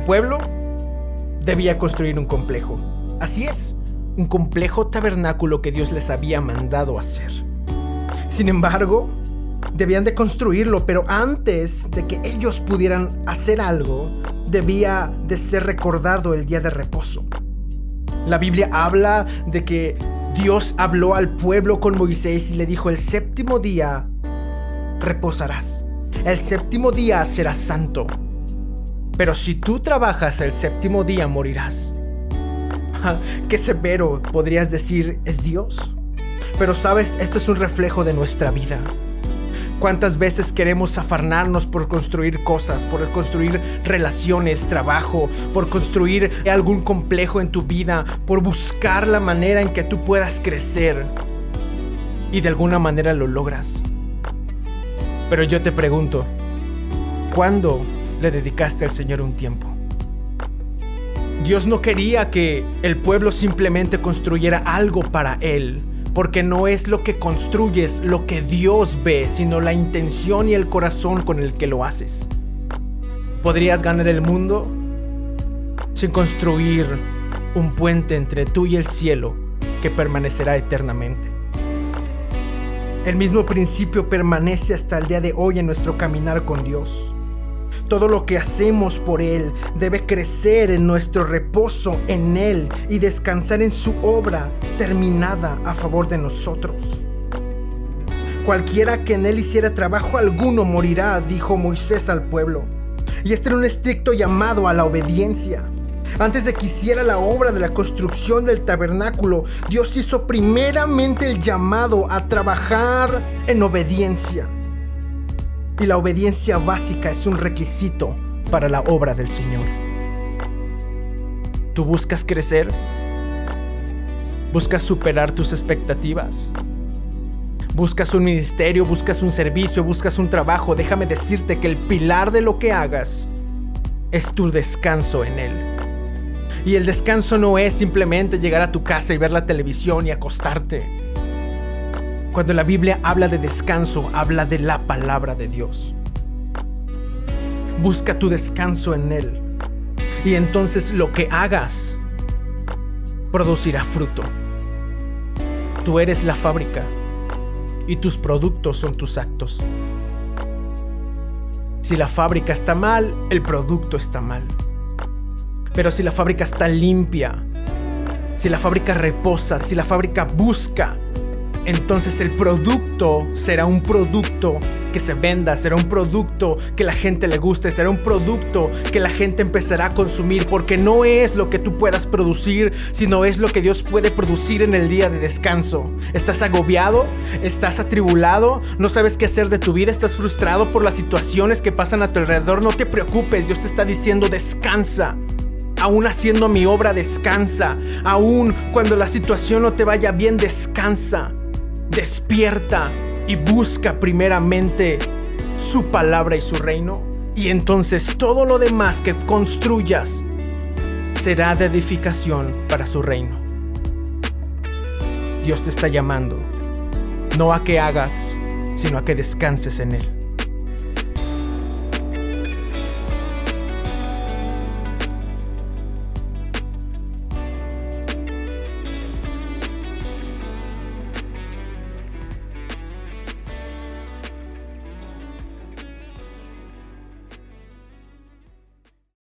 pueblo debía construir un complejo. Así es, un complejo tabernáculo que Dios les había mandado hacer. Sin embargo, debían de construirlo, pero antes de que ellos pudieran hacer algo, debía de ser recordado el día de reposo. La Biblia habla de que Dios habló al pueblo con Moisés y le dijo, el séptimo día reposarás. El séptimo día será santo. Pero si tú trabajas el séptimo día morirás. Qué severo podrías decir es Dios. Pero sabes, esto es un reflejo de nuestra vida. ¿Cuántas veces queremos afarnarnos por construir cosas, por construir relaciones, trabajo, por construir algún complejo en tu vida, por buscar la manera en que tú puedas crecer? Y de alguna manera lo logras. Pero yo te pregunto, ¿cuándo le dedicaste al Señor un tiempo? Dios no quería que el pueblo simplemente construyera algo para Él, porque no es lo que construyes lo que Dios ve, sino la intención y el corazón con el que lo haces. Podrías ganar el mundo sin construir un puente entre tú y el cielo que permanecerá eternamente. El mismo principio permanece hasta el día de hoy en nuestro caminar con Dios. Todo lo que hacemos por Él debe crecer en nuestro reposo en Él y descansar en su obra terminada a favor de nosotros. Cualquiera que en Él hiciera trabajo alguno morirá, dijo Moisés al pueblo. Y este era un estricto llamado a la obediencia. Antes de que hiciera la obra de la construcción del tabernáculo, Dios hizo primeramente el llamado a trabajar en obediencia. Y la obediencia básica es un requisito para la obra del Señor. ¿Tú buscas crecer? ¿Buscas superar tus expectativas? ¿Buscas un ministerio? ¿Buscas un servicio? ¿Buscas un trabajo? Déjame decirte que el pilar de lo que hagas es tu descanso en Él. Y el descanso no es simplemente llegar a tu casa y ver la televisión y acostarte. Cuando la Biblia habla de descanso, habla de la palabra de Dios. Busca tu descanso en Él. Y entonces lo que hagas producirá fruto. Tú eres la fábrica y tus productos son tus actos. Si la fábrica está mal, el producto está mal. Pero si la fábrica está limpia, si la fábrica reposa, si la fábrica busca, entonces el producto será un producto que se venda, será un producto que la gente le guste, será un producto que la gente empezará a consumir, porque no es lo que tú puedas producir, sino es lo que Dios puede producir en el día de descanso. ¿Estás agobiado? ¿Estás atribulado? ¿No sabes qué hacer de tu vida? ¿Estás frustrado por las situaciones que pasan a tu alrededor? No te preocupes, Dios te está diciendo descansa aún haciendo mi obra, descansa. Aún cuando la situación no te vaya bien, descansa. Despierta y busca primeramente su palabra y su reino. Y entonces todo lo demás que construyas será de edificación para su reino. Dios te está llamando, no a que hagas, sino a que descanses en Él.